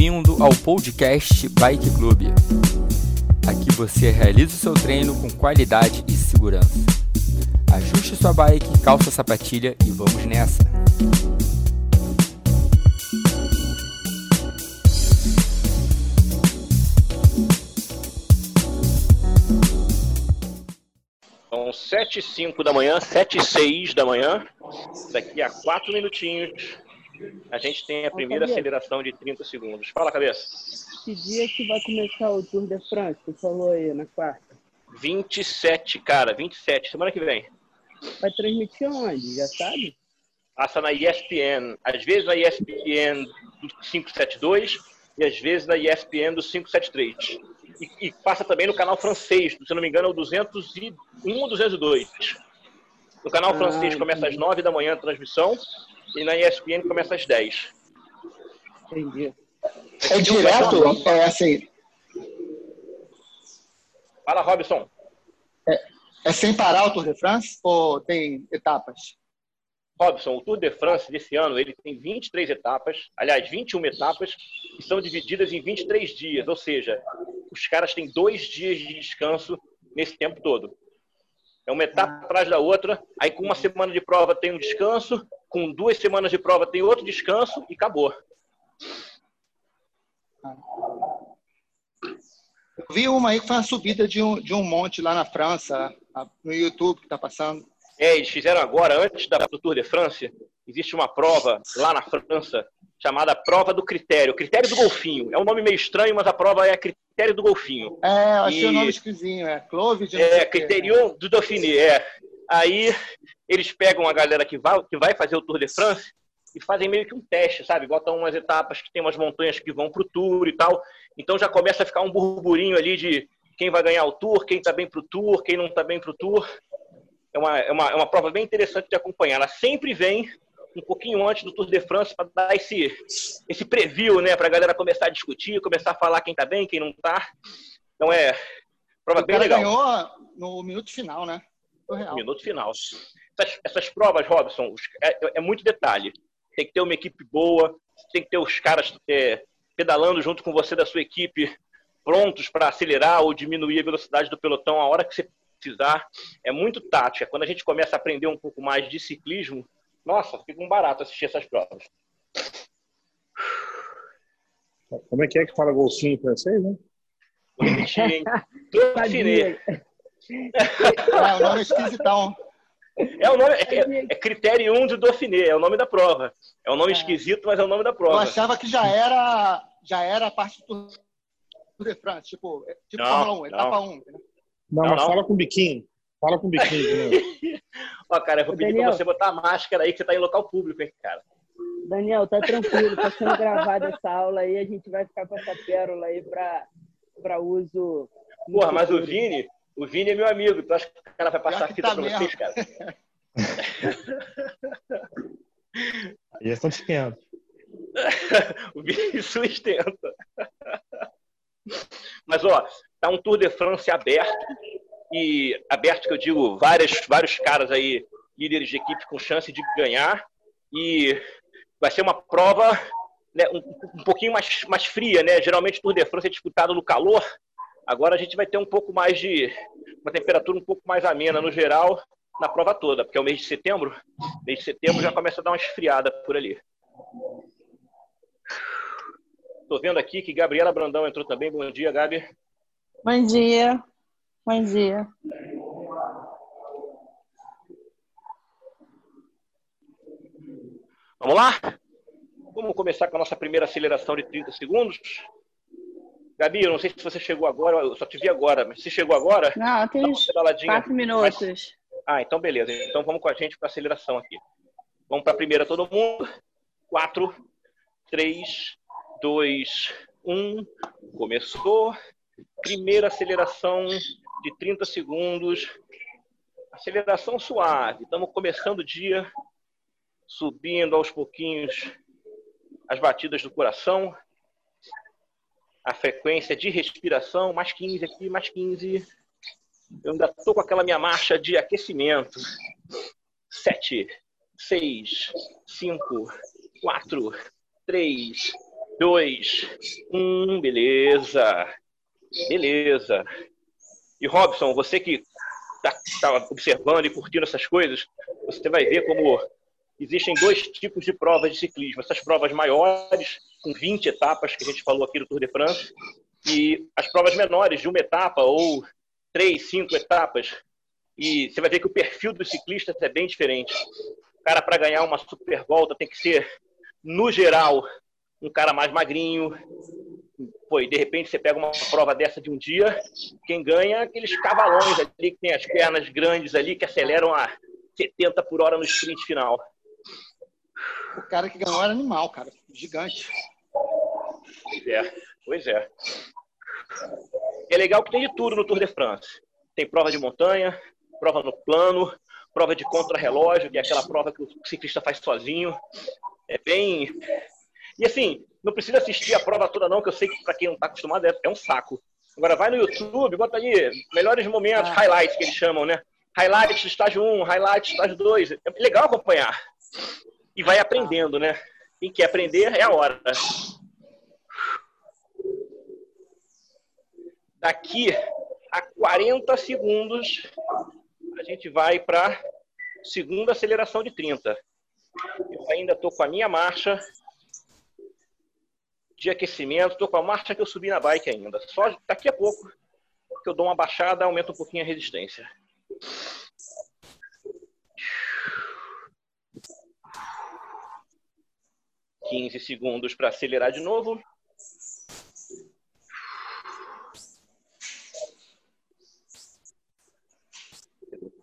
Bem-vindo ao podcast Bike Club. Aqui você realiza o seu treino com qualidade e segurança. Ajuste sua bike, calça a sapatilha e vamos nessa! São 7 e 5 da manhã, 7 e 6 da manhã. Daqui a 4 minutinhos, a gente tem a primeira aceleração de 30 segundos. Fala, cabeça. Que dia que vai começar o Tour de France? Tu falou aí, na quarta. 27, cara, 27, semana que vem. Vai transmitir onde? Já sabe? Passa na ESPN. Às vezes na ESPN do 572 e às vezes na ESPN do 573. E, e passa também no canal francês, se não me engano, é o 201 ou 202. No canal Ah, francês começa às entendi. 9 da manhã a transmissão e na ESPN começa às 10. Entendi. É direto? É assim, Fala, Robson. é sem parar o Tour de France ou tem etapas? Robson, o Tour de France desse ano ele tem 23 etapas, aliás, 21 etapas, que são divididas em 23 dias, ou seja, os caras têm dois dias de descanso nesse tempo todo. É uma etapa atrás da outra, aí com uma semana de prova tem um descanso, com duas semanas de prova tem outro descanso e acabou. Eu vi uma aí que foi uma subida de um, de um monte lá na França, no YouTube que tá passando. É, eles fizeram agora, antes da, do Tour de France, existe uma prova lá na França chamada Prova do Critério, Critério do Golfinho. É um nome meio estranho, mas a prova é Critério do Golfinho. É, achei E- o nome esquisinho, é Clove de É, o quê. Criterion do Dauphiné, é. Aí eles pegam a galera que vai, que vai fazer o Tour de France e fazem meio que um teste, sabe? Botam umas etapas que tem umas montanhas que vão pro Tour e tal. Então já começa a ficar um burburinho ali de quem vai ganhar o Tour, quem tá bem pro Tour, quem não tá bem pro Tour. É uma, é uma, é uma prova bem interessante de acompanhar. Ela sempre vem um pouquinho antes do Tour de France para dar esse, esse preview, né? Pra galera começar a discutir, começar a falar quem tá bem, quem não tá. Então é prova O bem legal. ganhou no minuto final, né? Real. Minuto final. Essas, essas provas, Robson, os- é, é muito detalhe. Tem que ter uma equipe boa, tem que ter os caras é, pedalando junto com você da sua equipe, prontos para acelerar ou diminuir a velocidade do pelotão a hora que você precisar. É muito tática. Quando a gente começa a aprender um pouco mais de ciclismo, nossa, fica um barato assistir essas provas. Como é que é que fala golfinho em francês, né? Vou É, o nome é esquisitão. É o nome, é, é, é critério 1 de Dauphiné, é o nome da prova. É um nome esquisito, mas é o nome da Eu prova. achava que já era, já era a parte do Tour de France, tipo, é- tipo Não, Fórmula 1, não. etapa 1. entendeu? Não, Não, mas não. fala com biquinho. Fala com biquinho. né? Ó, cara, eu vou Ô, pedir Daniel. pra você botar a máscara aí que você tá em local público, hein, cara. Daniel, tá tranquilo, tá sendo gravada essa aula aí, a gente vai ficar com essa pérola aí pra, pra uso. no Porra, mas o. Vini, o Vini é meu amigo. Tu acha que o cara vai passar a fita tá pra mesmo. vocês, cara? Eles estão te esquentando. o Vini sustenta. Mas, ó, tá um Tour de France aberto. E aberto que eu digo, várias, vários caras aí, líderes de equipe com chance de ganhar. E vai ser uma prova né, um, um pouquinho mais, mais fria, né? Geralmente o Tour de France é disputado no calor. Agora a gente vai ter um pouco mais de. uma temperatura um pouco mais amena no geral na prova toda, porque é o mês de setembro. Mês de setembro já começa a dar uma esfriada por ali. Tô vendo aqui que Gabriela Brandão entrou também. Bom dia, Gabi. Bom dia. Bom dia. Vamos lá? Vamos começar com a nossa primeira aceleração de 30 segundos. Gabi, eu não sei se você chegou agora, eu só te vi agora, mas se chegou agora, Não, tem uns quatro minutos. Ah, então beleza. Então vamos com a gente para a aceleração aqui. Vamos para a primeira todo mundo. 4, 3, 2, 1. Começou. Primeira aceleração de 30 segundos. Aceleração suave. Estamos começando o dia, subindo aos pouquinhos as batidas do coração. A frequência de respiração, mais 15 aqui, mais 15. Eu ainda estou com aquela minha marcha de aquecimento. Sete, seis, cinco, quatro, três, dois, um, beleza. Beleza. E Robson, você que está tá observando e curtindo essas coisas, você vai ver como existem dois tipos de provas de ciclismo. Essas provas maiores, com 20 etapas, que a gente falou aqui do Tour de France, e as provas menores, de uma etapa ou três, cinco etapas. E você vai ver que o perfil dos ciclistas é bem diferente. O cara, para ganhar uma super volta, tem que ser, no geral, um cara mais magrinho. Pô, e de repente você pega uma prova dessa de um dia, quem ganha é aqueles cavalões ali que tem as pernas grandes ali, que aceleram a 70 por hora no sprint final. O cara que ganhou era animal, cara. Gigante. Pois é, pois é. É legal que tem de tudo no Tour de France. Tem prova de montanha, prova no plano, prova de contrarrelógio, que é aquela prova que o ciclista faz sozinho. É bem. E assim, não precisa assistir a prova toda, não, que eu sei que para quem não está acostumado é, é, um saco. Agora vai no YouTube, bota ali melhores momentos, ah. highlights que eles chamam, né? Highlights estágio 1, highlights estágio 2. É legal acompanhar. E vai aprendendo, né? Quem quer aprender é a hora. Daqui a 40 segundos, a gente vai para segunda aceleração de 30. Eu ainda estou com a minha marcha de aquecimento, estou com a marcha que eu subi na bike ainda. Só daqui a pouco que eu dou uma baixada, aumenta um pouquinho a resistência. Quinze segundos para acelerar de novo.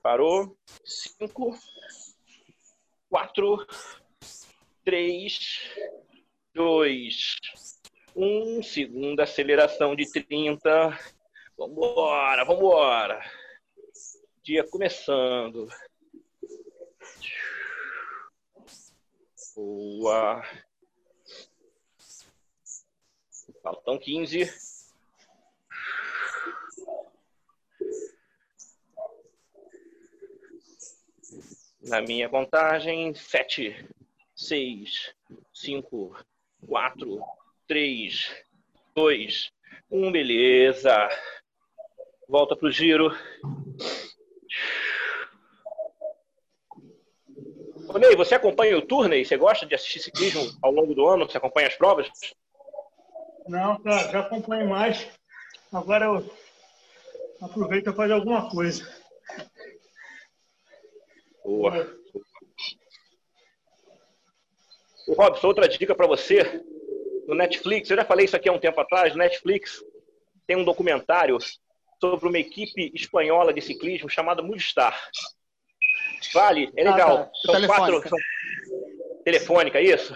Parou. Cinco, quatro, três, dois, um. Segunda aceleração de 30. Vambora, vambora. Dia começando. Boa. Faltam 15. Na minha contagem, sete, seis, cinco, quatro, três, dois, um, beleza. Volta pro giro. Ô Ney, você acompanha o Tour, Ney? Você gosta de assistir ciclismo ao longo do ano? Você acompanha as provas? Não, cara, já acompanho mais. Agora eu aproveito para fazer alguma coisa. Boa. O Robson, outra dica para você. No Netflix, eu já falei isso aqui há um tempo atrás, no Netflix tem um documentário sobre uma equipe espanhola de ciclismo chamada Movistar. Vale, é legal. Ah, tá. São telefônica. quatro. São... Telefônica, isso?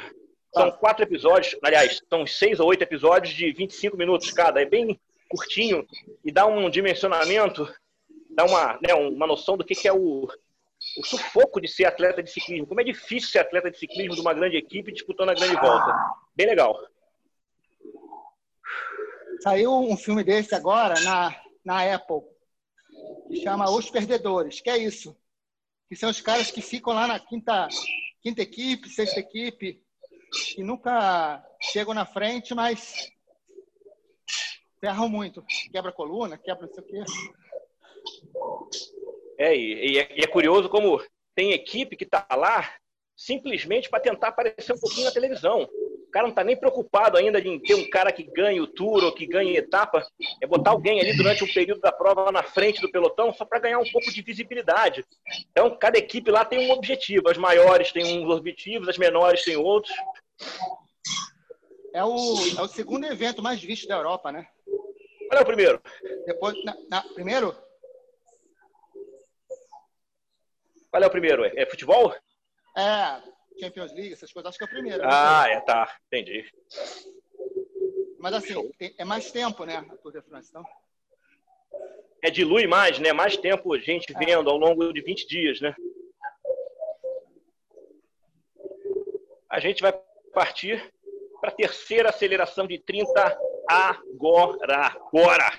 São ah. quatro episódios, aliás, são seis ou oito episódios de 25 minutos cada. É bem curtinho e dá um dimensionamento, dá uma, né, uma noção do que, que é o, o sufoco de ser atleta de ciclismo. Como é difícil ser atleta de ciclismo de uma grande equipe disputando a grande volta. Bem legal. Saiu um filme desse agora na, na Apple, que chama Os Perdedores, que é isso. Que são os caras que ficam lá na quinta, quinta equipe, sexta equipe, que nunca chegam na frente, mas ferram muito. Quebra coluna, quebra não sei o quê. É, e, é, e é curioso como tem equipe que está lá simplesmente para tentar aparecer um pouquinho na televisão. O cara não está nem preocupado ainda em ter um cara que ganhe o tour ou que ganhe etapa. É botar alguém ali durante um período da prova na frente do pelotão só para ganhar um pouco de visibilidade. Então, cada equipe lá tem um objetivo. As maiores têm uns objetivos, as menores têm outros. É o, é o segundo evento mais visto da Europa, né? Qual é o primeiro? Depois, na, na, primeiro, Qual é o primeiro? É futebol? É, Champions League, essas coisas, acho que é o primeiro. Ah, é, tá. Entendi. Mas assim, é mais tempo, né, a Tour de France, então? É, dilui mais, né? Mais tempo a gente é. vendo ao longo de 20 dias, né? A gente vai partir para a terceira aceleração de 30 agora. Agora!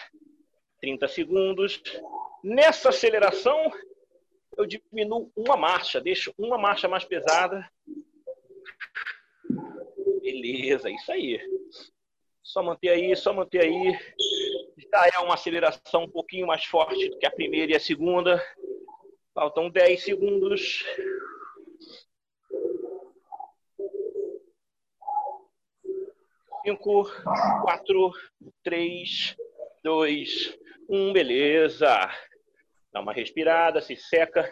30 segundos. Nessa aceleração, eu diminuo uma marcha, deixo uma marcha mais pesada. Beleza, isso aí. Só manter aí, só manter aí. Já é uma aceleração um pouquinho mais forte do que a primeira e a segunda. Faltam 10 segundos. Cinco, quatro, três, dois, um, beleza. Dá uma respirada, se seca.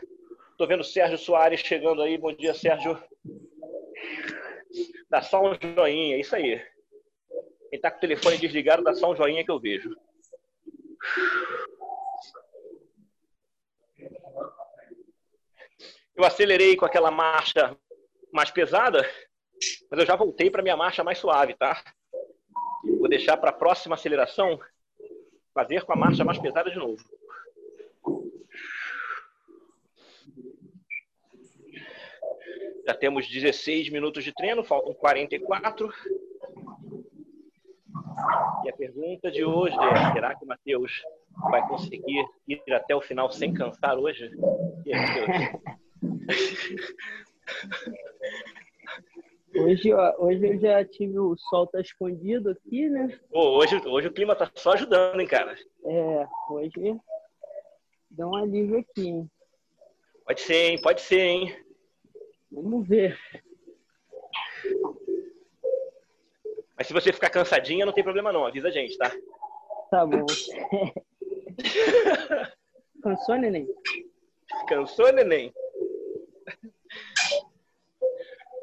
Tô vendo o Sérgio Soares chegando aí. Bom dia, Sérgio. Dá só um joinha, isso aí. Quem tá com o telefone desligado, dá só um joinha que eu vejo. Eu acelerei com aquela marcha mais pesada, mas eu já voltei para minha marcha mais suave, tá? Vou deixar para a próxima aceleração fazer com a marcha mais pesada de novo. Já temos 16 minutos de treino, faltam 44. E a pergunta de hoje é: será que o Matheus vai conseguir ir até o final sem cansar hoje? E aí? Hoje, ó, hoje eu já tive o sol tá escondido aqui, né? Pô, hoje, hoje o clima tá só ajudando, hein, cara? É, hoje dá um alívio aqui, hein? Pode ser, hein? Pode ser, hein? Vamos ver. Mas se você ficar cansadinha, não tem problema não. Avisa a gente, tá? Tá bom. Cansou, neném? Cansou, neném?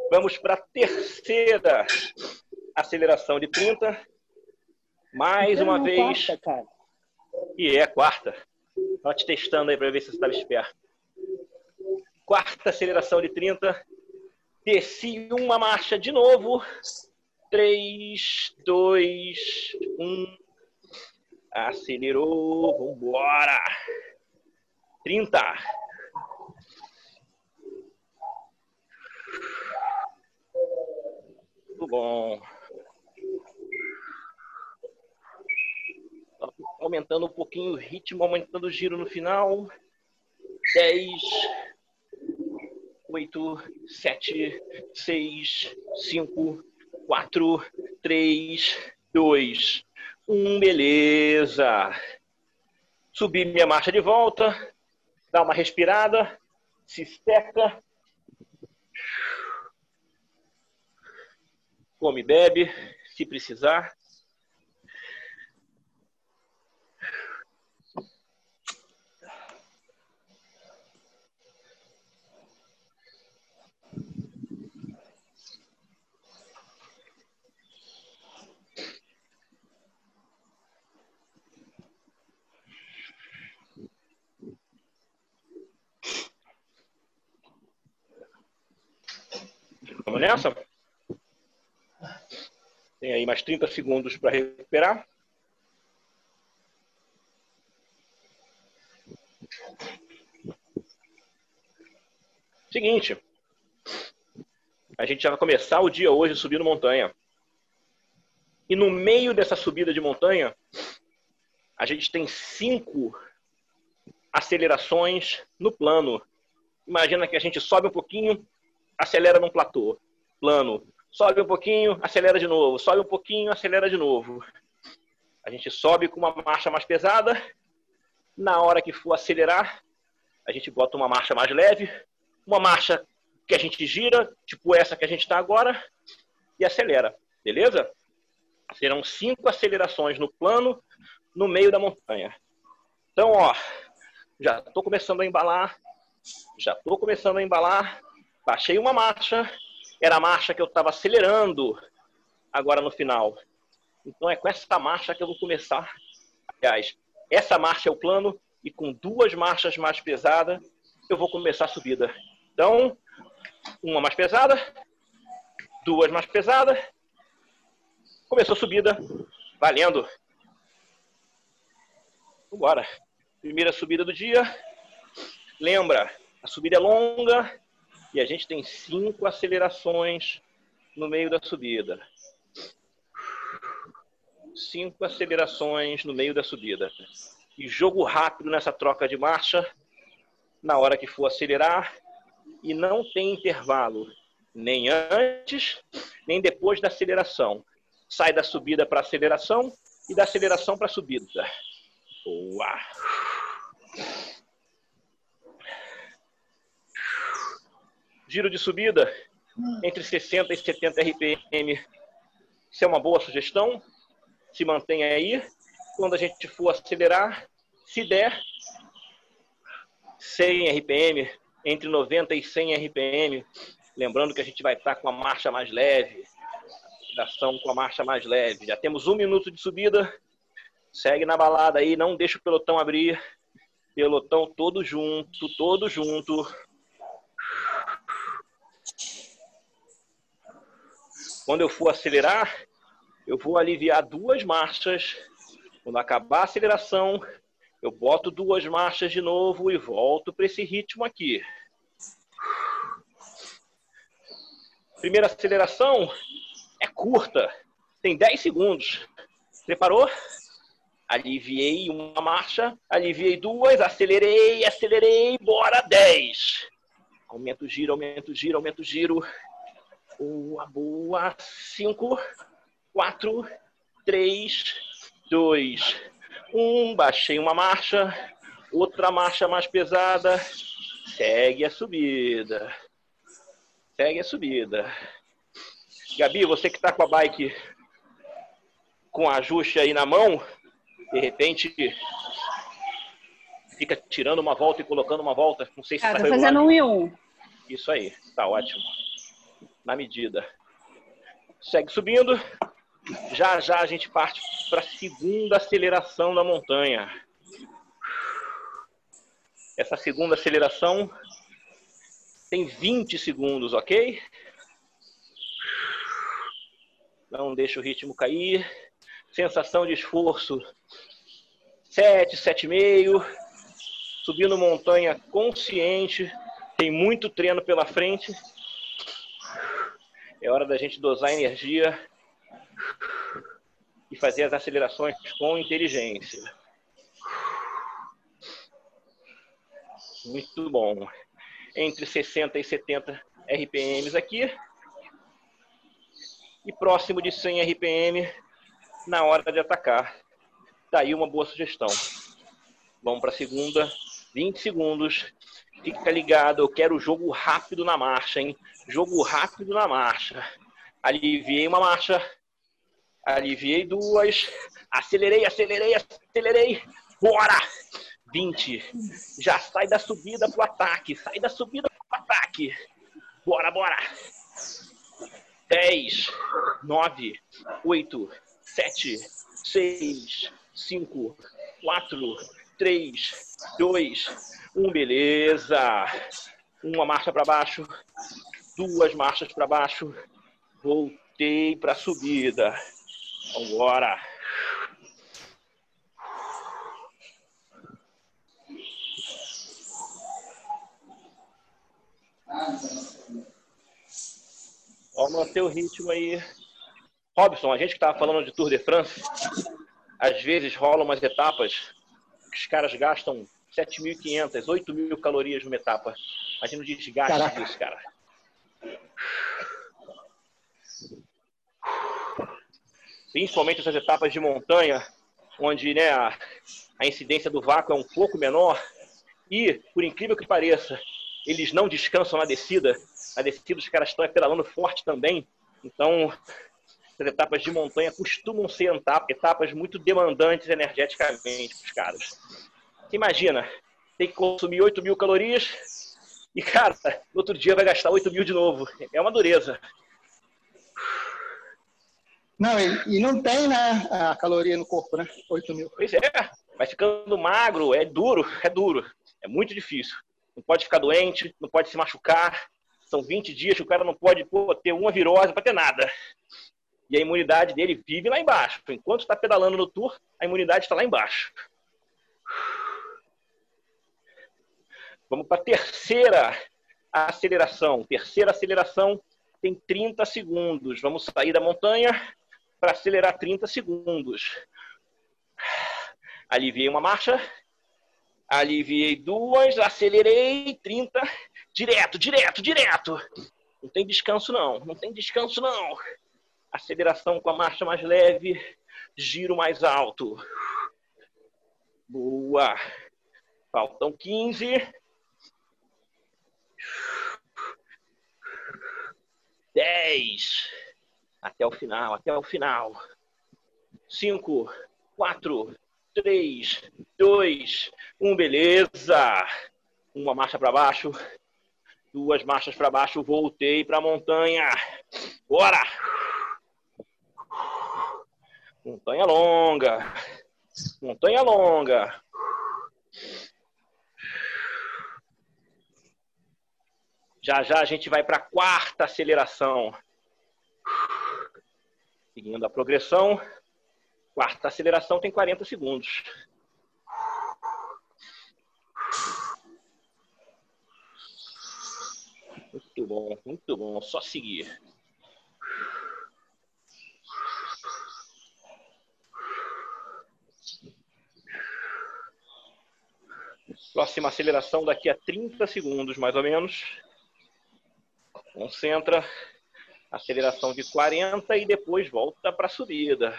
Vamos para a terceira aceleração de 30. Mais uma vez. Quarta, cara. E é quarta. Estava te testando aí para ver se você estava esperto. Quarta aceleração de 30. Desci uma marcha de novo. 3, 2, 1. Acelerou. Vambora. 30. Bom. Aumentando um pouquinho o ritmo, aumentando o giro no final. 10, 8, 7, 6, 5, 4, 3, 2, 1. Beleza. Subi minha marcha de volta. Dá uma respirada. Se seca. Come, bebe, se precisar. Vamos nessa? Tem aí mais 30 segundos para recuperar. Seguinte, a gente já vai começar o dia hoje subindo montanha. E no meio dessa subida de montanha, a gente tem cinco acelerações no plano. Imagina que a gente sobe um pouquinho, acelera num platô. Plano, sobe um pouquinho, acelera de novo, sobe um pouquinho, acelera de novo. A gente sobe com uma marcha mais pesada. Na hora que for acelerar, a gente bota uma marcha mais leve, uma marcha que a gente gira, tipo essa que a gente está agora, e acelera, beleza? Serão cinco acelerações no plano, no meio da montanha. Então, ó, já estou começando a embalar, já estou começando a embalar, baixei uma marcha, era a marcha que eu estava acelerando agora no final. Então é com essa marcha que eu vou começar. Aliás, essa marcha é o plano e com duas marchas mais pesadas eu vou começar a subida. Então, uma mais pesada, duas mais pesadas. Começou a subida, valendo. Vambora. Primeira subida do dia. Lembra, a subida é longa, e a gente tem cinco acelerações no meio da subida. Cinco acelerações no meio da subida. E jogo rápido nessa troca de marcha, na hora que for acelerar, e não tem intervalo, nem antes, nem depois da aceleração. Sai da subida para aceleração e da aceleração para subida. Boa. Giro de subida entre 60 e 70 RPM. Isso é uma boa sugestão. Se mantenha aí. Quando a gente for acelerar, se der, 100 RPM, entre 90 e 100 RPM. Lembrando que a gente vai estar com a marcha mais leve, ação com a marcha mais leve. Já temos um minuto de subida. Segue na balada aí, não deixa o pelotão abrir. Pelotão todo junto, todo junto. Quando eu for acelerar, eu vou aliviar duas marchas. Quando acabar a aceleração, eu boto duas marchas de novo e volto para esse ritmo aqui. Primeira aceleração é curta, tem 10 segundos. Preparou? Aliviei uma marcha, aliviei duas, acelerei, acelerei, bora 10. Aumento o giro, aumento o giro, aumento o giro. Boa, boa. 5, 4, 3, 2, 1. Baixei uma marcha, outra marcha mais pesada. Segue a subida. Segue a subida. Gabi, você que está com a bike com ajuste aí na mão, de repente fica tirando uma volta e colocando uma volta. Não sei se Cara, tá tô fazendo um e um. Isso aí, tá ótimo. Na medida. Segue subindo. Já já a gente parte para a segunda aceleração da montanha. Essa segunda aceleração tem 20 segundos, ok? Não deixa o ritmo cair. Sensação de esforço 7, 7,5. Subindo montanha consciente. Tem muito treino pela frente. É hora da gente dosar energia e fazer as acelerações com inteligência. Muito bom. Entre 60 e 70 RPMs aqui. E próximo de 100 RPM na hora de atacar. Daí uma boa sugestão. Vamos para a segunda. 20 segundos. Fica ligado, eu quero jogo rápido na marcha, hein? Jogo rápido na marcha. Aliviei uma marcha. Aliviei duas. Acelerei, acelerei, acelerei. Bora! 20. Já sai da subida pro ataque. Sai da subida pro ataque. Bora, bora! 10, 9, 8, 7, 6, 5, 4, 3, 2, 1. Beleza. Uma marcha para baixo. Duas marchas para baixo. Voltei para a subida. Vambora. Vamos manter o ritmo aí. Robson, a gente que estava falando de Tour de France, às vezes rolam umas etapas que os caras gastam 7.500, 8.000 calorias numa etapa. Imagina o desgaste Caraca. disso, cara. Principalmente essas etapas de montanha, onde né, a, a incidência do vácuo é um pouco menor. E, por incrível que pareça, eles não descansam na descida. Na descida os caras estão pedalando forte também. Então, as etapas de montanha costumam ser etapa- etapas muito demandantes energeticamente para os caras. Imagina, tem que consumir 8 mil calorias e, cara, no outro dia vai gastar 8 mil de novo. É uma dureza. Não, e, e não tem, né, a caloria no corpo, né? 8 mil. Pois é, vai ficando magro, é duro, é duro. É muito difícil. Não pode ficar doente, não pode se machucar. São 20 dias que o cara não pode pô, ter uma virose para ter nada. E a imunidade dele vive lá embaixo. Enquanto está pedalando no tour, a imunidade está lá embaixo. Vamos para a terceira aceleração. Terceira aceleração tem 30 segundos. Vamos sair da montanha para acelerar 30 segundos. Aliviei uma marcha. Aliviei duas. Acelerei 30. Direto, direto, direto. Não tem descanso, não. Não tem descanso, não. Aceleração com a marcha mais leve. Giro mais alto. Boa. Faltam 15. 10. Até o final, até o final. 5, 4, 3, 2, 1. Beleza. Uma marcha para baixo. Duas marchas para baixo. Voltei para a montanha. Bora. Montanha longa. Montanha longa. Já já a gente vai para a quarta aceleração. Seguindo a progressão. Quarta aceleração tem 40 segundos. Muito bom, muito bom. Só seguir. Próxima aceleração daqui a 30 segundos, mais ou menos. Concentra. Aceleração de 40 e depois volta para a subida.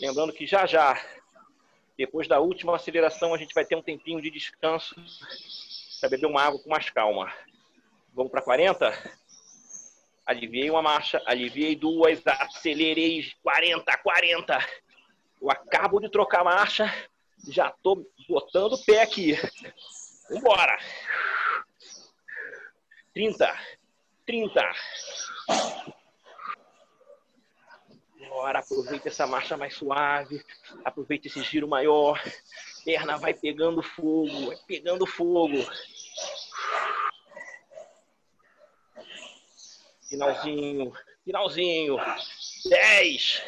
Lembrando que já já, depois da última aceleração, a gente vai ter um tempinho de descanso para beber uma água com mais calma. Vamos para 40? Aliviei uma marcha, aliviei duas, acelerei 40, 40. Eu acabo de trocar a marcha, já estou botando o pé aqui. Vambora! 30, 30. Bora, aproveita essa marcha mais suave, aproveita esse giro maior. Perna vai pegando fogo, vai pegando fogo. Finalzinho, finalzinho. 10,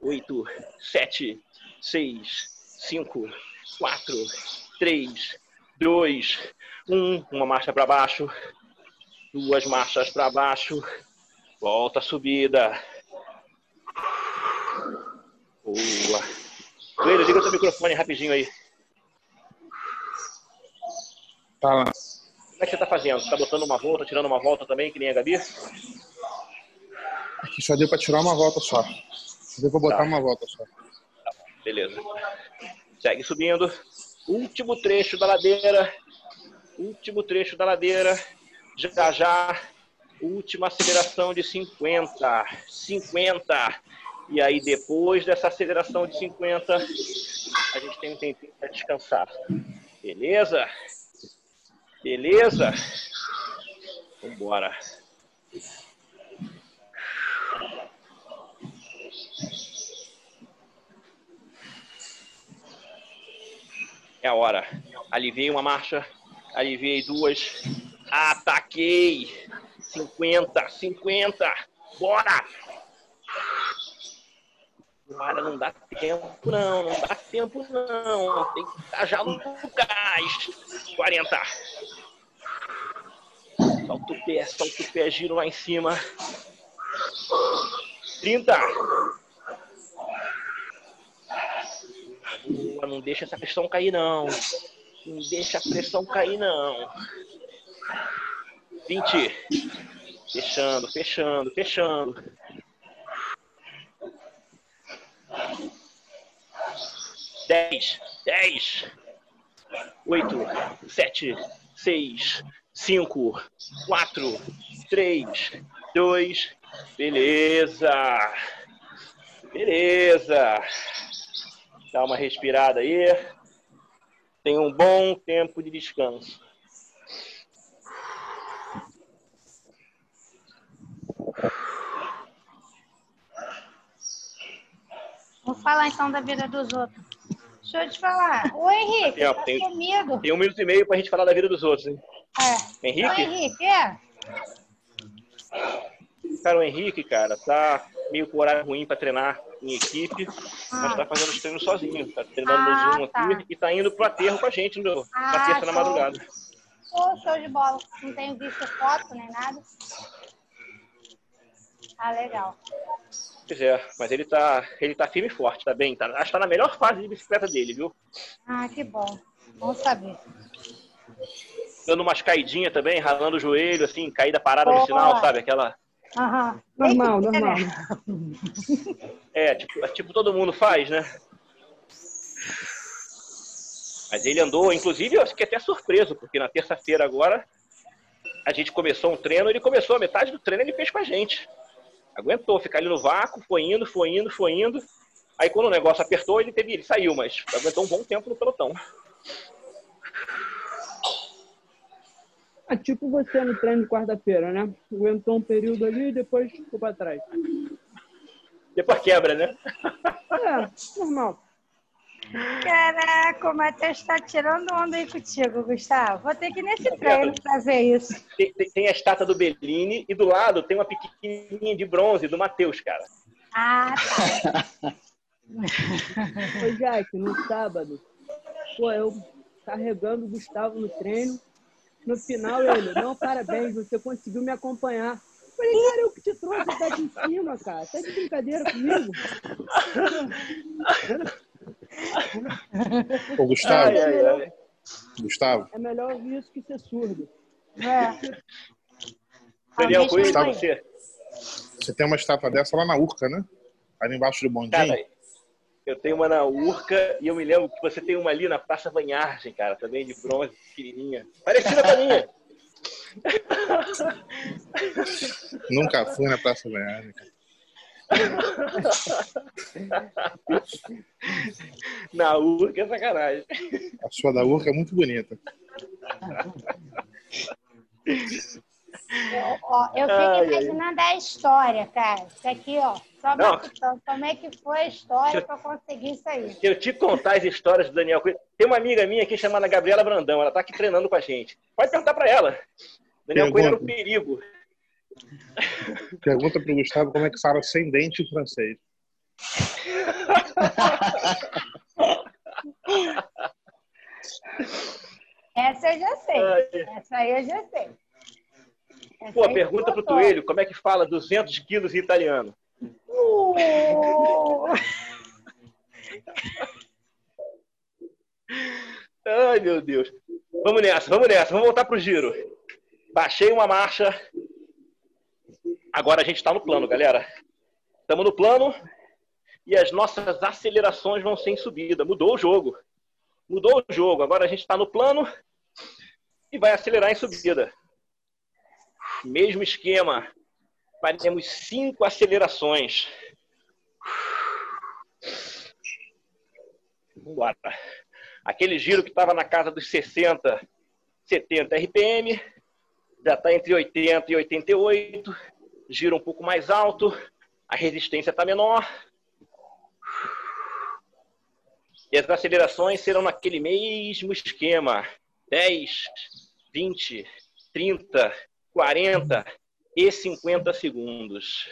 8, 7, 6, 5, 4, 3, 2, 1. Uma marcha para baixo. Duas marchas para baixo. Volta a subida. Boa. Coelho, liga o seu microfone rapidinho aí. Tá lá. Como é que você tá fazendo? Tá botando uma volta, tirando uma volta também, que nem a Gabi? Aqui só deu pra tirar uma volta só. Só deu pra botar Tá. uma volta só. Beleza. Segue subindo. Último trecho da ladeira. Último trecho da ladeira. Já já. Última aceleração de 50. 50. E aí, depois dessa aceleração de 50, a gente tem um tempinho para descansar. Beleza? Beleza? Vambora. É a hora. Aliviei uma marcha, aliviei duas, ataquei. 50, 50, bora! Bora, não dá tempo não, não dá tempo não. Tem que estar já no gás. 40. Solta o pé, solta o pé, giro lá em cima. 30. Boa, não deixa essa pressão cair, não. Não deixa a pressão cair, não. 20. Fechando, fechando, fechando. Dez, dez, oito, sete, seis, cinco, quatro, três, dois. Beleza. Beleza. Dá uma respirada aí. Tem um bom tempo de descanso. Vamos falar então da vida dos outros. Deixa eu te falar. Ô Henrique, Tempo, tá tem- comigo? Tem um minuto e meio pra gente falar da vida dos outros, hein? É. Ô Henrique? Henrique, é? Cara, o Henrique, cara, tá meio com horário ruim pra treinar em equipe, mas Ah. tá fazendo os treinos sozinho. Tá treinando Ah, no Zoom tá. aqui e tá indo pro aterro com a gente no, Ah, na terça na madrugada. Pô, show de bola. Não tenho visto foto nem nada. Ah, legal. Pois é, mas ele tá, ele tá firme e forte, tá bem. Tá, acho que tá na melhor fase de bicicleta dele, viu? Ah, que bom. Bom saber. dando umas caidinhas também, ralando o joelho, assim, caída parada no sinal, sabe? Aquela. Aham. Normal, ter, normal. É, tipo, é tipo todo mundo faz, né? Mas ele andou, inclusive, eu fiquei até surpreso, porque na terça-feira agora a gente começou um treino, ele começou a metade do treino ele fez com a gente. Aguentou ficar ali no vácuo, foi indo, foi indo, foi indo. Aí quando o negócio apertou, ele teve, ele saiu, mas aguentou um bom tempo no pelotão. Ah, tipo você no treino de quarta-feira, né? Aguentou um período ali e depois ficou pra trás. Depois quebra, né? É, normal. Caraca, o Matheus tá tirando onda aí contigo, Gustavo. Vou ter que ir nesse treino pra ver isso. Tem, tem- tem a estátua do Bellini e do lado tem uma pequenininha de bronze do Matheus, cara. Ah, tá. Ô, Jack, no sábado, pô, eu carregando o Gustavo no treino. No final, ele, não, parabéns, você conseguiu me acompanhar. Eu Falei, cara, eu que te trouxe, tá aqui em cima, cara. Tá de brincadeira comigo? Ô, Gustavo, Ai, ai, ai. Gustavo, É melhor ouvir isso que ser surdo. É. Daniel chamou aí. você. você tem uma estátua dessa lá na Urca, né? Ali embaixo do bondinho. Cara, eu tenho uma na Urca e eu me lembro que você tem uma ali na Praça Vanhagem, cara, também de bronze, pequenininha. Parecida com a minha. Nunca fui na Praça cara. Na Urca é sacanagem. A sua da Urca é muito bonita. Eu, ó, eu fico Ai, ai. imaginando a história, cara. Isso aqui, ó. Só. Como é que foi a história pra conseguir isso aí? Se eu te contar as histórias do Daniel Coelho. Tem uma amiga minha aqui chamada Gabriela Brandão, ela tá aqui treinando com a gente. Pode perguntar pra ela. Daniel Coelho era um perigo. Pergunta pro Gustavo como é que fala sem dente em francês. Essa eu já sei. Ai. Essa aí eu já sei. Essa Pô, aí pergunta pro contou. Coelho como é que fala 200 quilos em italiano. Uh! Ai, meu Deus. Vamos nessa, vamos nessa, vamos voltar pro giro. Baixei uma marcha. Agora a gente está no plano, galera. Estamos no plano e as nossas acelerações vão ser em subida. Mudou o jogo. Mudou o jogo. Agora a gente está no plano e vai acelerar em subida. Mesmo esquema. Faremos cinco acelerações. Vamos embora. Aquele giro que estava na casa dos 60, 70 RPM, já está entre 80 e 88. Giro um pouco mais alto, a resistência está menor. E as acelerações serão naquele mesmo esquema: 10, 20, 30, 40 e 50 segundos.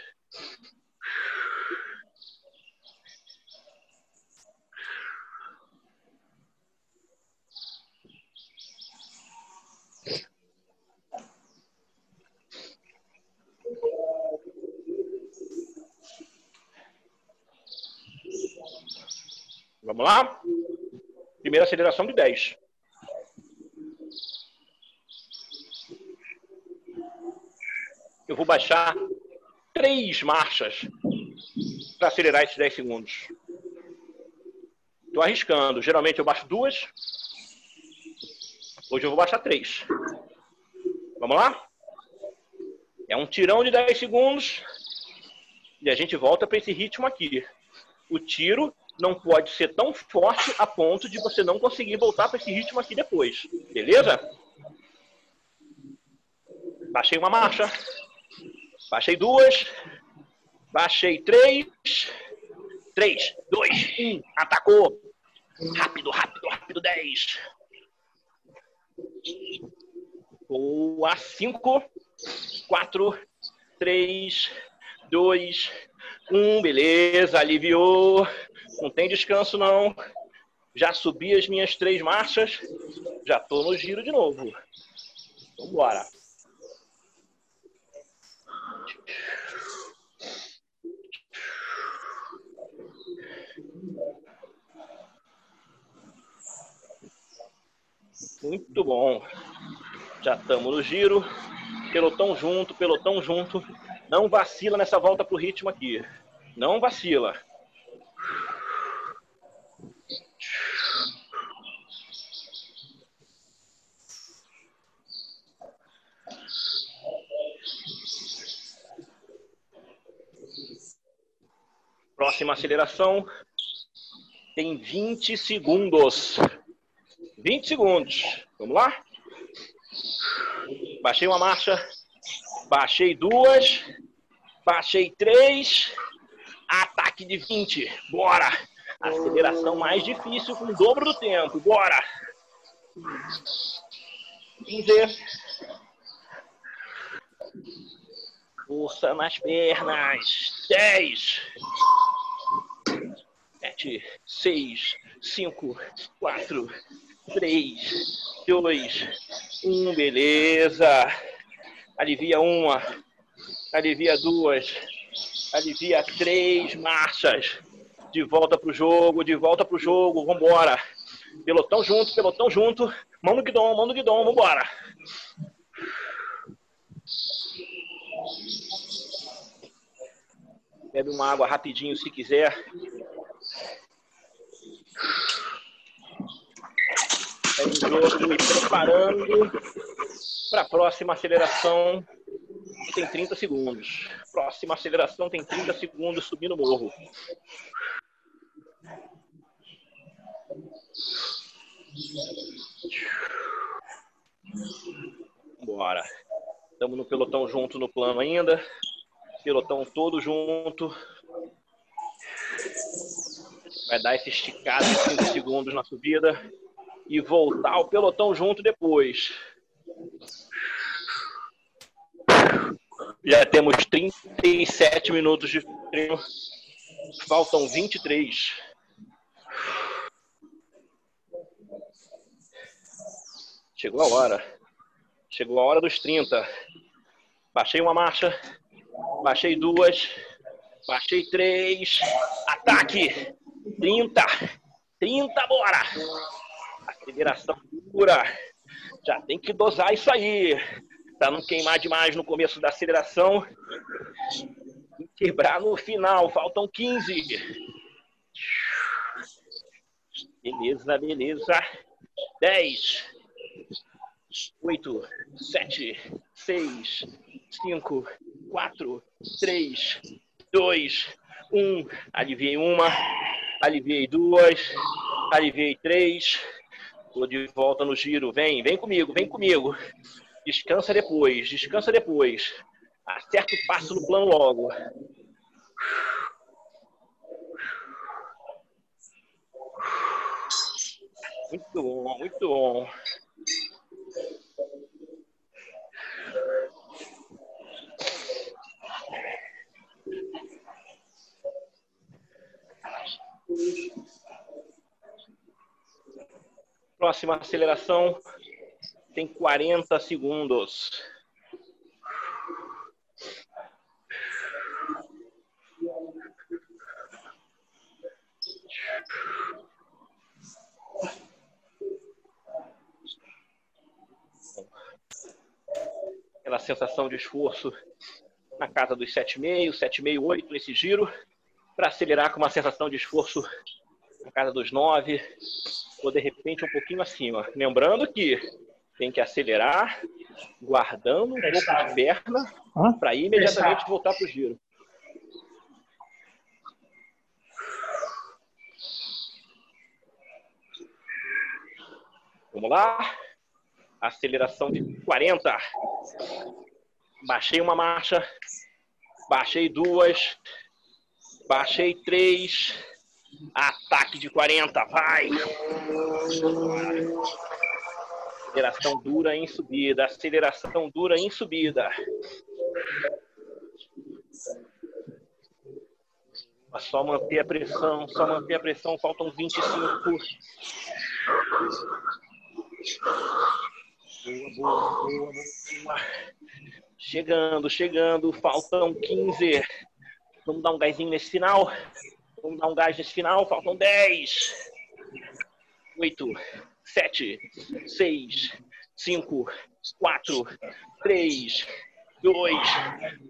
Vamos lá? Primeira aceleração de 10. Eu vou baixar três marchas para acelerar esses 10 segundos. Estou arriscando. Geralmente eu baixo duas. Hoje eu vou baixar três. Vamos lá? É um tirão de 10 segundos. E a gente volta para esse ritmo aqui. O tiro não pode ser tão forte a ponto de você não conseguir voltar para esse ritmo aqui depois. Beleza? Baixei uma marcha. Baixei duas. Baixei três. Três, dois, um. Atacou. Rápido, rápido, rápido. Dez. Boa. Cinco. Quatro. Três. Dois. Um. Beleza. Aliviou. Não tem descanso, não. Já subi as minhas três marchas. Já tô no giro de novo. Vambora. Muito bom. Já estamos no giro. Pelotão junto, pelotão junto. Não vacila nessa volta pro ritmo aqui. Não vacila. Próxima aceleração. Tem 20 segundos. 20 segundos. Vamos lá? Baixei uma marcha. Baixei duas. Baixei três. Ataque de 20. Bora! Aceleração mais difícil com o dobro do tempo. Bora! 15. Força nas pernas. 10. 7, 6, 5, 4, 3, 2, 1. Beleza. Alivia uma. Alivia duas. Alivia três marchas. De volta pro jogo, de volta pro jogo. Vambora. Pelotão junto, pelotão junto. Mão no guidão, mão no guidão. Vambora. Bebe uma água rapidinho se quiser. Jogo me preparando para a próxima aceleração. Tem 30 segundos. Próxima aceleração tem 30 segundos subindo o morro. Bora. Estamos no pelotão junto no plano ainda. Pelotão todo junto. Vai dar esse esticado de 5 segundos na subida. E voltar o pelotão junto depois. Já temos 37 minutos de treino. Faltam 23. Chegou a hora. Chegou a hora dos 30. Baixei uma marcha. Baixei duas. Baixei três. Ataque. 30. 30, bora. Aceleração dura. Já tem que dosar isso aí. Para não queimar demais no começo da aceleração. E quebrar no final. Faltam 15. Beleza, beleza. 10. 8, 7, 6, 5, 4, 3, 2, 1. Aliviei uma, aliviei duas, aliviei três. Estou de volta no giro. Vem, vem comigo, vem comigo. Descansa depois, descansa depois. Acerta o passo no plano logo. Muito bom, muito bom. Próxima aceleração tem 40 segundos. Aquela sensação de esforço na casa dos 7,5, 7,5, 8 nesse giro, para acelerar com uma sensação de esforço na casa dos 9, ou de repente um pouquinho acima. Lembrando que tem que acelerar, guardando um pouco de perna, para imediatamente voltar para o giro. Vamos lá. Aceleração de 40. Baixei uma marcha. Baixei duas. Baixei três. Ataque de 40. Vai. Aceleração dura em subida. Aceleração dura em subida. Só manter a pressão, só manter a pressão. Faltam 25. Boa, boa, boa, boa. Chegando, chegando. Faltam 15. Vamos dar um gásinho nesse final. Vamos dar um gás nesse final. Faltam 10. 8, 7, 6, 5, 4, 3, 2,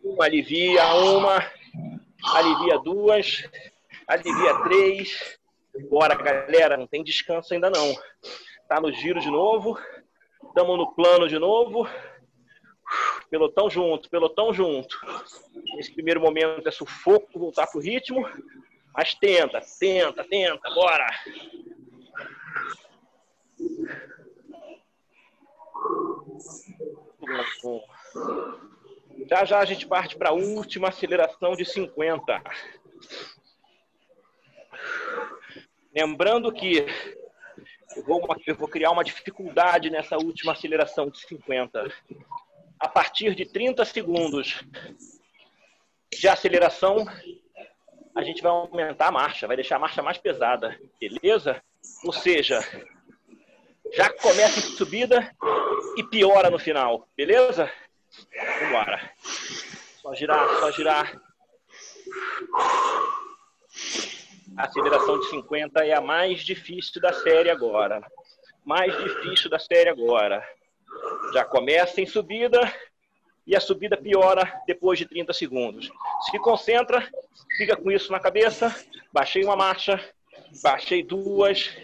1. Alivia uma, alivia duas, alivia três. Bora, galera, não tem descanso ainda não. Tá no giro de novo, estamos no plano de novo. Pelotão junto, pelotão junto. Nesse primeiro momento é sufoco voltar pro ritmo, mas tenta, tenta, tenta, bora. Já já a gente parte para a última aceleração de 50. Lembrando que eu vou, eu vou criar uma dificuldade nessa última aceleração de 50. A partir de 30 segundos de aceleração, a gente vai aumentar a marcha, vai deixar a marcha mais pesada, beleza? Ou seja, já começa em subida e piora no final, beleza? Vambora. Só girar, só girar. A aceleração de 50 é a mais difícil da série agora. Mais difícil da série agora. Já começa em subida e a subida piora depois de 30 segundos. Se concentra, fica com isso na cabeça. Baixei uma marcha, baixei duas,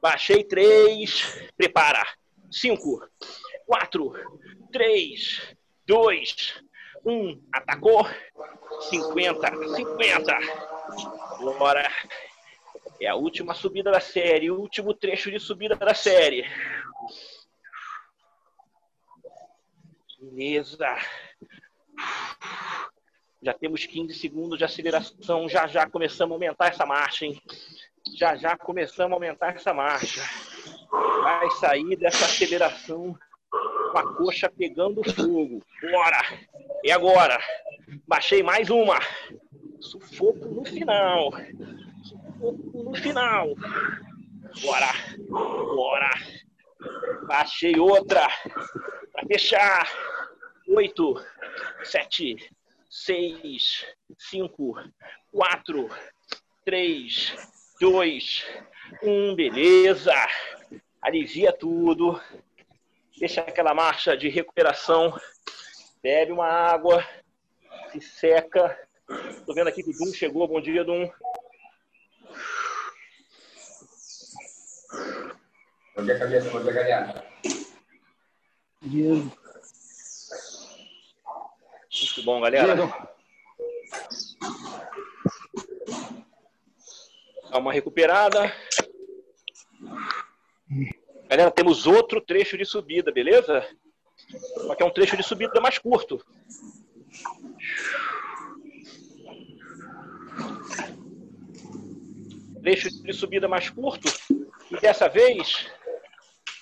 baixei três. Prepara. Cinco, quatro, três, dois, um. Atacou. 50, 50. Bora. É a última subida da série, o último trecho de subida da série. Beleza. Já temos 15 segundos de aceleração. Já já começamos a aumentar essa marcha, hein? Já já começamos a aumentar essa marcha. Vai sair dessa aceleração com a coxa pegando fogo. Bora! E agora? Baixei mais uma. Sufoco no final. Sufoco no final. Bora! Bora! Baixei outra. Para fechar. Oito, sete, seis, cinco, quatro, três, dois, um. Beleza. Alivia tudo. Deixa aquela marcha de recuperação. Bebe uma água. Se seca. Tô vendo aqui que o Dum chegou. Bom dia, Dum. Bom dia, cabeça. Bom dia, galera. Diego. Muito bom, galera. Dá uma recuperada. Galera, temos outro trecho de subida, beleza? Só que é um trecho de subida mais curto. Trecho de subida mais curto. E dessa vez,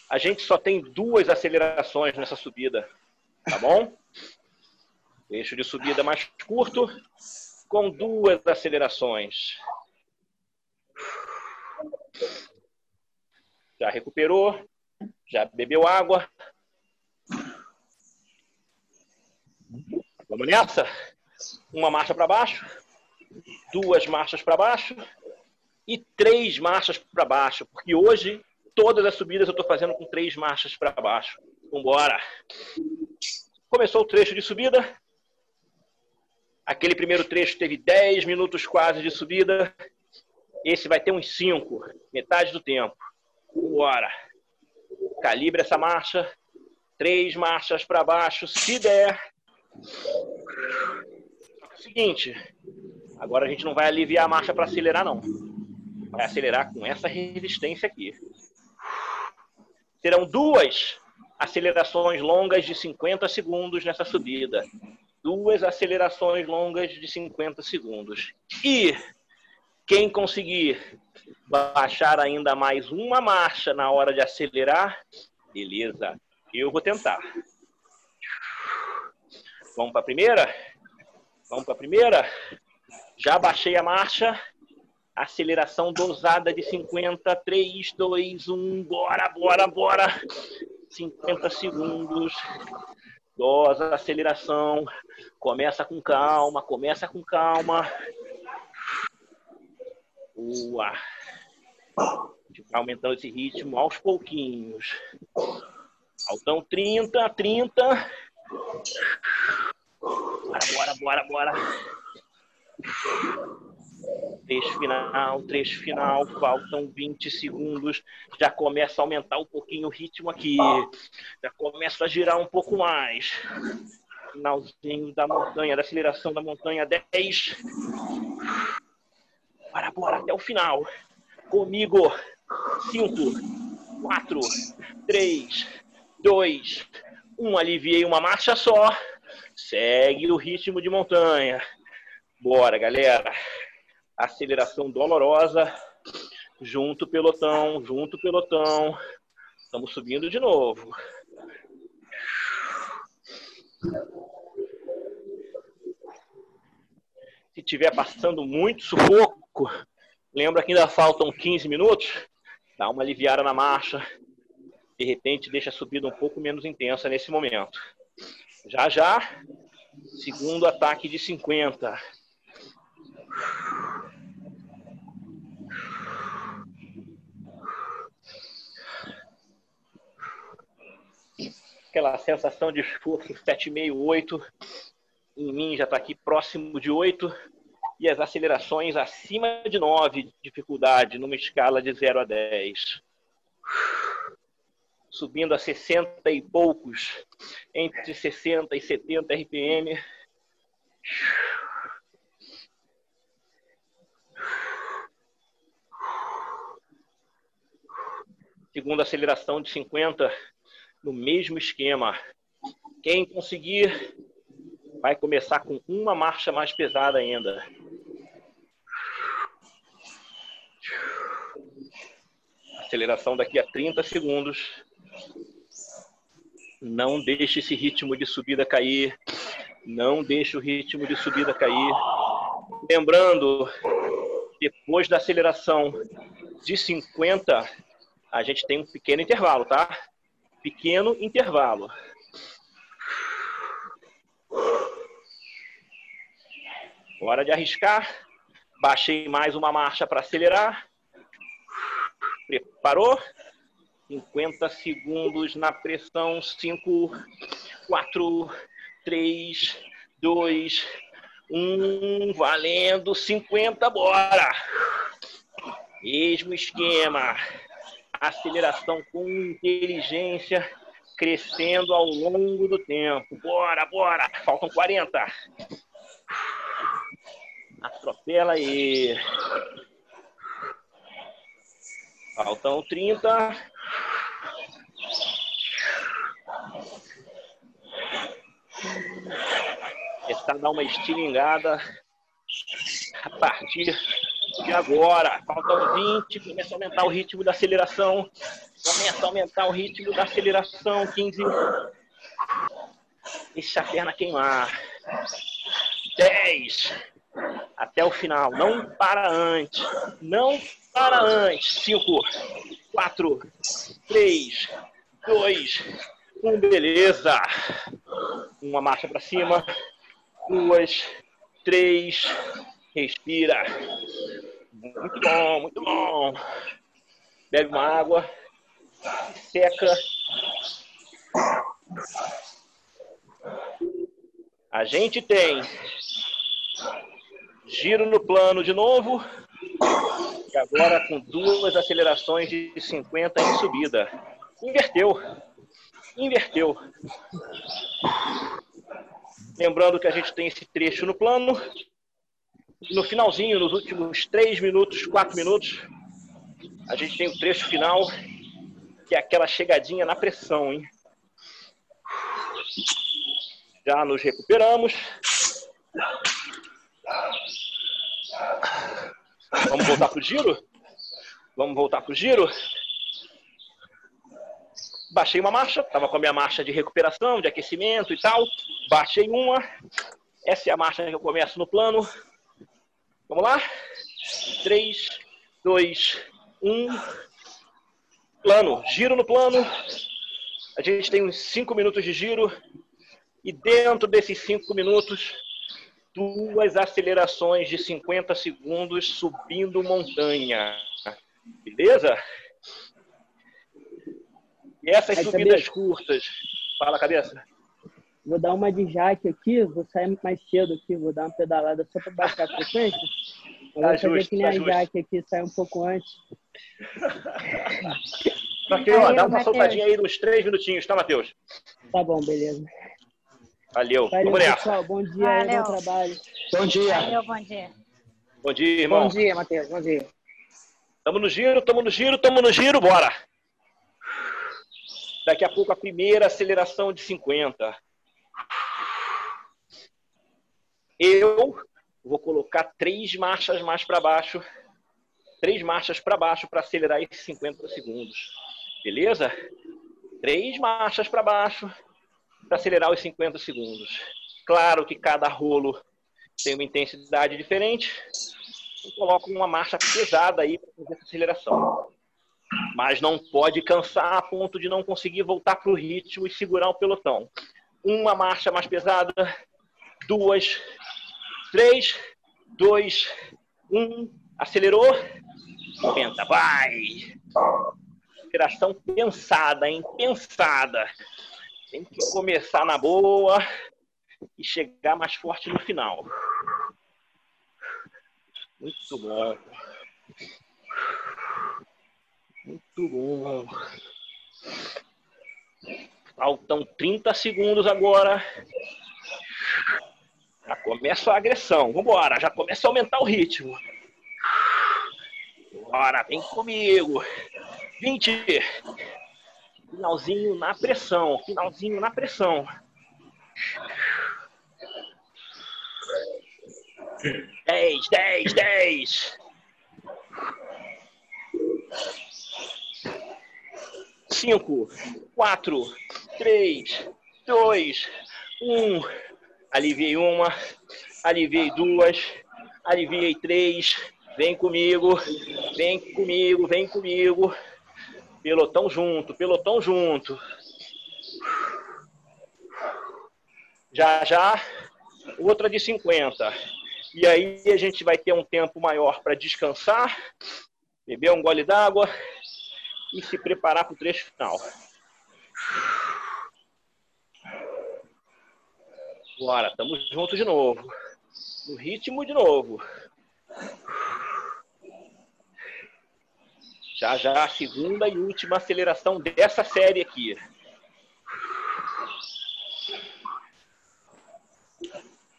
a gente só tem duas acelerações nessa subida. Tá bom? Eixo de subida mais curto, com duas acelerações. Já recuperou, já bebeu água. Vamos nessa? Uma marcha para baixo, duas marchas para baixo e três marchas para baixo, porque hoje todas as subidas eu estou fazendo com três marchas para baixo. Vamos embora. Começou o trecho de subida, Aquele primeiro trecho teve 10 minutos quase de subida. Esse vai ter uns 5, metade do tempo. Bora. Calibre essa marcha. Três marchas para baixo, se der. Seguinte, agora a gente não vai aliviar a marcha para acelerar, não. Vai acelerar com essa resistência aqui. Serão duas acelerações longas de 50 segundos nessa subida duas acelerações longas de 50 segundos. E quem conseguir baixar ainda mais uma marcha na hora de acelerar, beleza, eu vou tentar. Vamos para a primeira? Vamos para a primeira? Já baixei a marcha. Aceleração dosada de 50, 3, 2, 1, bora, bora, bora. 50 segundos dosa, aceleração. Começa com calma, começa com calma. Boa. Aumentando esse ritmo aos pouquinhos. Faltam 30, 30. Bora, bora, bora, bora. Trecho final, trecho final, faltam 20 segundos. Já começa a aumentar um pouquinho o ritmo aqui. Já começa a girar um pouco mais. Finalzinho da montanha, da aceleração da montanha, 10. Bora, bora, até o final. Comigo. 5, 4, 3, 2, 1. Aliviei uma marcha só. Segue o ritmo de montanha. Bora, galera. Aceleração dolorosa. Junto pelotão, junto pelotão. Estamos subindo de novo. Se tiver passando muito sufoco, lembra que ainda faltam 15 minutos? Dá uma aliviada na marcha. De repente, deixa a subida um pouco menos intensa nesse momento. Já já, segundo ataque de 50. Aquela sensação de esforço 7,5, 8. Em mim já está aqui próximo de 8. E as acelerações acima de 9 de dificuldade, numa escala de 0 a 10 subindo a 60 e poucos, entre 60 e 70 RPM. Segunda aceleração de 50, no mesmo esquema. Quem conseguir vai começar com uma marcha mais pesada ainda. Aceleração daqui a 30 segundos. Não deixe esse ritmo de subida cair. Não deixe o ritmo de subida cair. Lembrando, depois da aceleração de 50, a gente tem um pequeno intervalo, tá? Pequeno intervalo. Hora de arriscar. Baixei mais uma marcha para acelerar. Preparou? 50 segundos na pressão. 5, 4, 3, 2, 1. Valendo. 50, bora! Mesmo esquema. Aceleração com inteligência crescendo ao longo do tempo. Bora, bora! Faltam 40. Atropela aí. Faltam 30. Tentar dar uma estilingada a partir de agora. Faltam 20, começa a aumentar o ritmo da aceleração. Começa a aumentar o ritmo da aceleração. 15. Deixa a perna queimar. 10. Até o final. Não para antes. Não para antes. 5, 4, 3, 2, 1. Beleza. Uma marcha para cima. Duas, três. Respira. Muito bom, muito bom. Bebe uma água. Seca. A gente tem giro no plano de novo. E agora com duas acelerações de 50 em subida. Inverteu. Inverteu. Lembrando que a gente tem esse trecho no plano. No finalzinho, nos últimos 3 minutos, 4 minutos, a gente tem o trecho final, que é aquela chegadinha na pressão, hein? Já nos recuperamos. Vamos voltar para o giro? Vamos voltar para o giro? Baixei uma marcha, estava com a minha marcha de recuperação, de aquecimento e tal. Baixei uma. Essa é a marcha que eu começo no plano. Vamos lá? 3, 2, 1. Plano. Giro no plano. A gente tem uns 5 minutos de giro. E dentro desses 5 minutos, duas acelerações de 50 segundos subindo montanha. Beleza? E essas Aí, subidas cabeça. curtas. Fala, cabeça. Vou dar uma de jaque aqui, vou sair mais cedo aqui, vou dar uma pedalada só para baixar a frequência. Eu Tá vou fazer que nem tá a justo. jaque aqui, sair um pouco antes. Matheus, ó, dá uma Matheus. soltadinha aí uns três minutinhos, tá, Matheus? Tá bom, beleza. Valeu. Valeu, Vamos nessa. pessoal. Bom dia Valeu. bom trabalho. Bom dia. Valeu, bom dia. Bom dia, irmão. Bom dia, Matheus. Bom dia. Tamo no giro, tamo no giro, tamo no giro, bora. Daqui a pouco a primeira aceleração de 50. Eu vou colocar três marchas mais para baixo. Três marchas para baixo para acelerar esses 50 segundos. Beleza? Três marchas para baixo para acelerar os 50 segundos. Claro que cada rolo tem uma intensidade diferente. Eu coloco uma marcha pesada aí para fazer essa aceleração. Mas não pode cansar a ponto de não conseguir voltar para o ritmo e segurar o pelotão. Uma marcha mais pesada, duas, três, dois, um, acelerou, 50, vai! Aceleração pensada, hein? Pensada. Tem que começar na boa e chegar mais forte no final. Muito bom. Muito bom. Faltam 30 segundos agora. Já começa a agressão. Vambora, já começa a aumentar o ritmo. Bora, vem comigo. 20. Finalzinho na pressão. Finalzinho na pressão. Dez, dez, dez. Cinco, quatro, três, dois, um. Aliviei uma, aliviei duas, aliviei três. Vem comigo, vem comigo, vem comigo. Pelotão junto, pelotão junto. Já já, outra de 50. E aí a gente vai ter um tempo maior para descansar, beber um gole d'água e se preparar para o trecho final. Bora, estamos juntos de novo. No ritmo de novo. Já já a segunda e última aceleração dessa série aqui.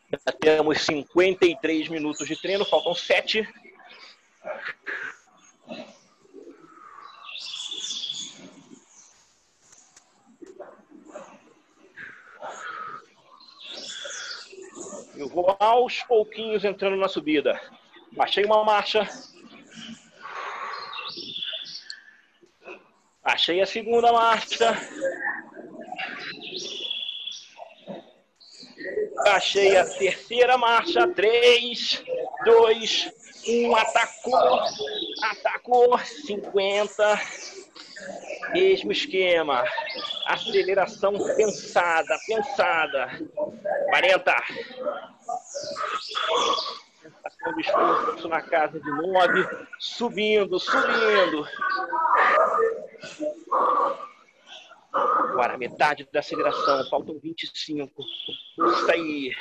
Já temos 53 minutos de treino, faltam 7. Eu vou aos pouquinhos entrando na subida. Baixei uma marcha. Achei a segunda marcha. Achei a terceira marcha. Três, dois, um. Atacou. Atacou. 50. Mesmo esquema. Aceleração pensada, pensada. 40. Sensação esforço na casa de 9. Subindo, subindo. Agora, metade da aceleração, faltam 25. Isso aí.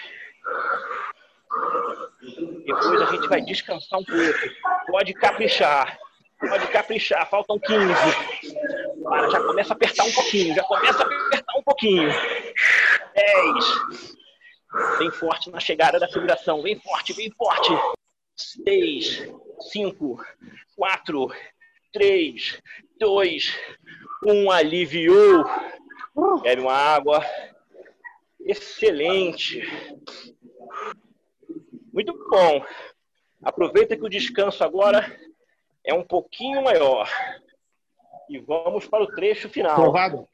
Depois a gente vai descansar um pouco. Pode caprichar. Pode caprichar, faltam 15. Para, já começa a apertar um pouquinho, já começa a apertar um pouquinho. 10. Bem forte na chegada da aceleração, bem forte, bem forte. 6, 5, 4, 3, 2, 1. Aliviou. Bebe uma água. Excelente. Muito bom. Aproveita que o descanso agora é um pouquinho maior. E vamos para o trecho final. Aprovado?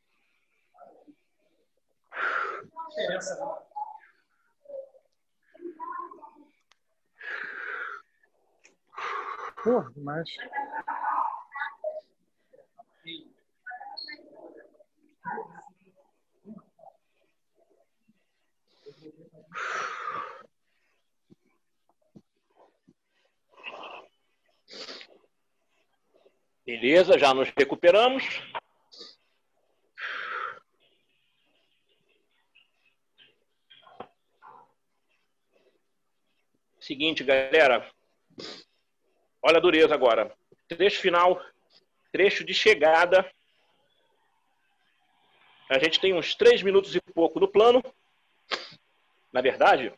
Porra, mas. Beleza, já nos recuperamos. Seguinte, galera. Olha a dureza agora. Trecho final, trecho de chegada. A gente tem uns três minutos e pouco no plano. Na verdade,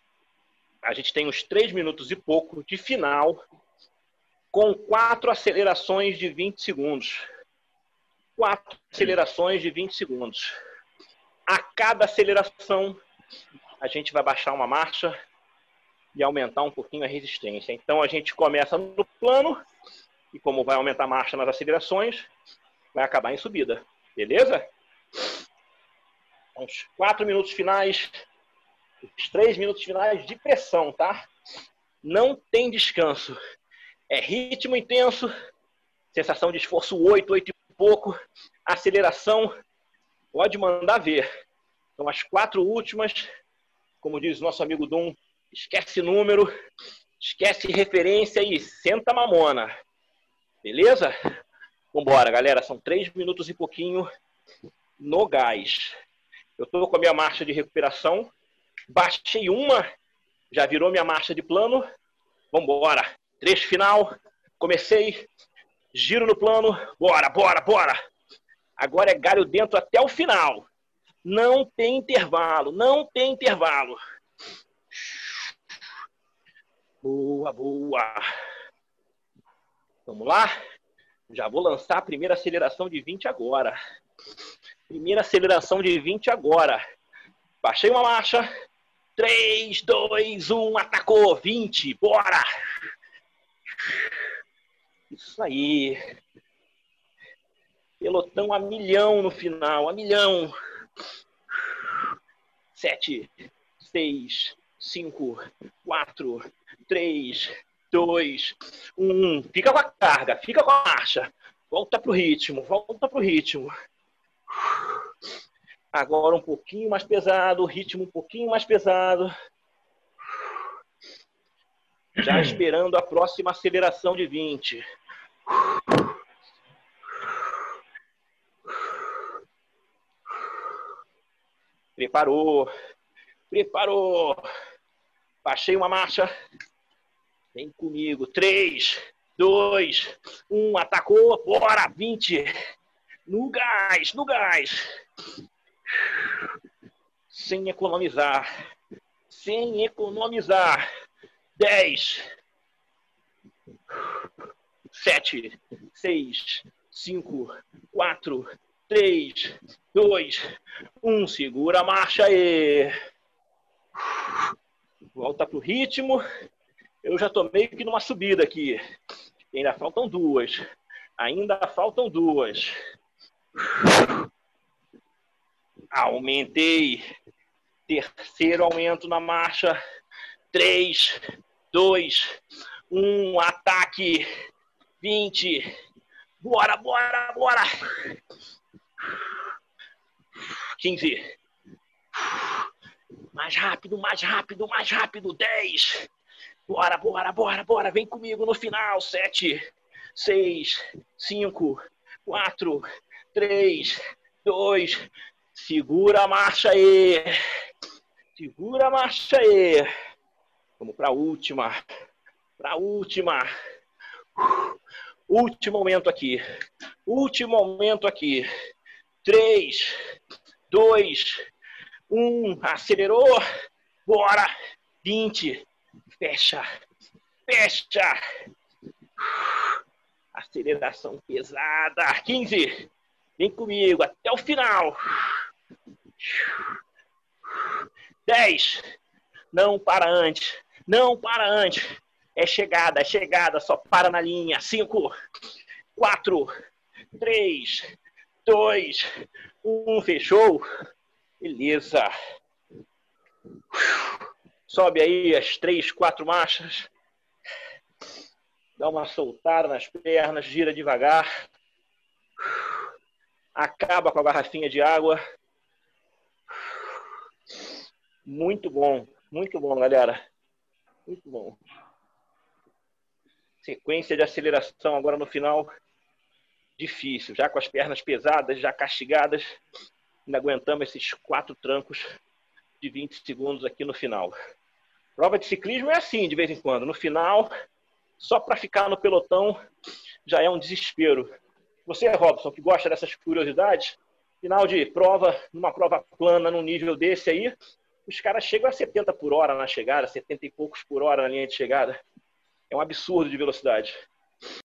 a gente tem uns três minutos e pouco de final com quatro acelerações de 20 segundos. Quatro acelerações de 20 segundos. A cada aceleração, a gente vai baixar uma marcha e aumentar um pouquinho a resistência. Então, a gente começa no plano, e como vai aumentar a marcha nas acelerações, vai acabar em subida. Beleza? Uns quatro minutos finais, os três minutos finais de pressão, tá? Não tem descanso. É ritmo intenso, sensação de esforço 8, 8 e pouco, aceleração, pode mandar ver. Então, as quatro últimas, como diz nosso amigo Dum, esquece número, esquece referência e senta mamona. Beleza? Vambora, galera. São três minutos e pouquinho no gás. Eu estou com a minha marcha de recuperação. Baixei uma, já virou minha marcha de plano. Vambora. Trecho final. Comecei. Giro no plano. Bora, bora, bora. Agora é galho dentro até o final. Não tem intervalo. Não tem intervalo. Boa, boa. Vamos lá? Já vou lançar a primeira aceleração de 20 agora. Primeira aceleração de 20 agora. Baixei uma marcha. 3, 2, 1, atacou. 20, bora! Isso aí. Pelotão a milhão no final, a milhão. 7, 6, 5, 4, 3, 2, 1. Fica com a carga, fica com a marcha. Volta pro ritmo, volta pro ritmo. Agora um pouquinho mais pesado, ritmo um pouquinho mais pesado. Já esperando a próxima aceleração de 20. Preparou. Preparou. Baixei uma marcha. Vem comigo. 3, 2, 1. Atacou. Bora. 20. No gás, no gás sem economizar. Sem economizar. 10, 7, 6, 5, 4, 3, 2, 1. Segura a marcha aí. Volta pro ritmo. Eu já tô meio que numa subida aqui. Ainda faltam duas. Ainda faltam duas. Aumentei. Terceiro aumento na marcha. Três, dois, um, ataque. Vinte. Bora, bora, bora. Quinze. Mais rápido, mais rápido, mais rápido. Dez. Bora, bora, bora, bora. Vem comigo no final. Sete, seis, cinco, quatro, três, dois, Segura a marcha aí. Segura a marcha aí. Vamos para a última. Para a última. Último momento aqui. Último momento aqui. Três, dois, um. Acelerou. Bora. Vinte. Fecha. Fecha. Aceleração pesada. Quinze. Vem comigo até o final. 10. Não para antes. Não para antes. É chegada, é chegada. Só para na linha. 5, 4, 3, 2, 1. Fechou? Beleza. Sobe aí as três, quatro marchas. Dá uma soltada nas pernas, gira devagar. Acaba com a garrafinha de água. Muito bom, muito bom, galera. Muito bom. Sequência de aceleração agora no final. Difícil, já com as pernas pesadas, já castigadas. Ainda aguentamos esses quatro trancos de 20 segundos aqui no final. Prova de ciclismo é assim, de vez em quando. No final, só para ficar no pelotão já é um desespero. Você, Robson, que gosta dessas curiosidades, final de prova, numa prova plana, num nível desse aí, os caras chegam a 70 por hora na chegada, 70 e poucos por hora na linha de chegada. É um absurdo de velocidade.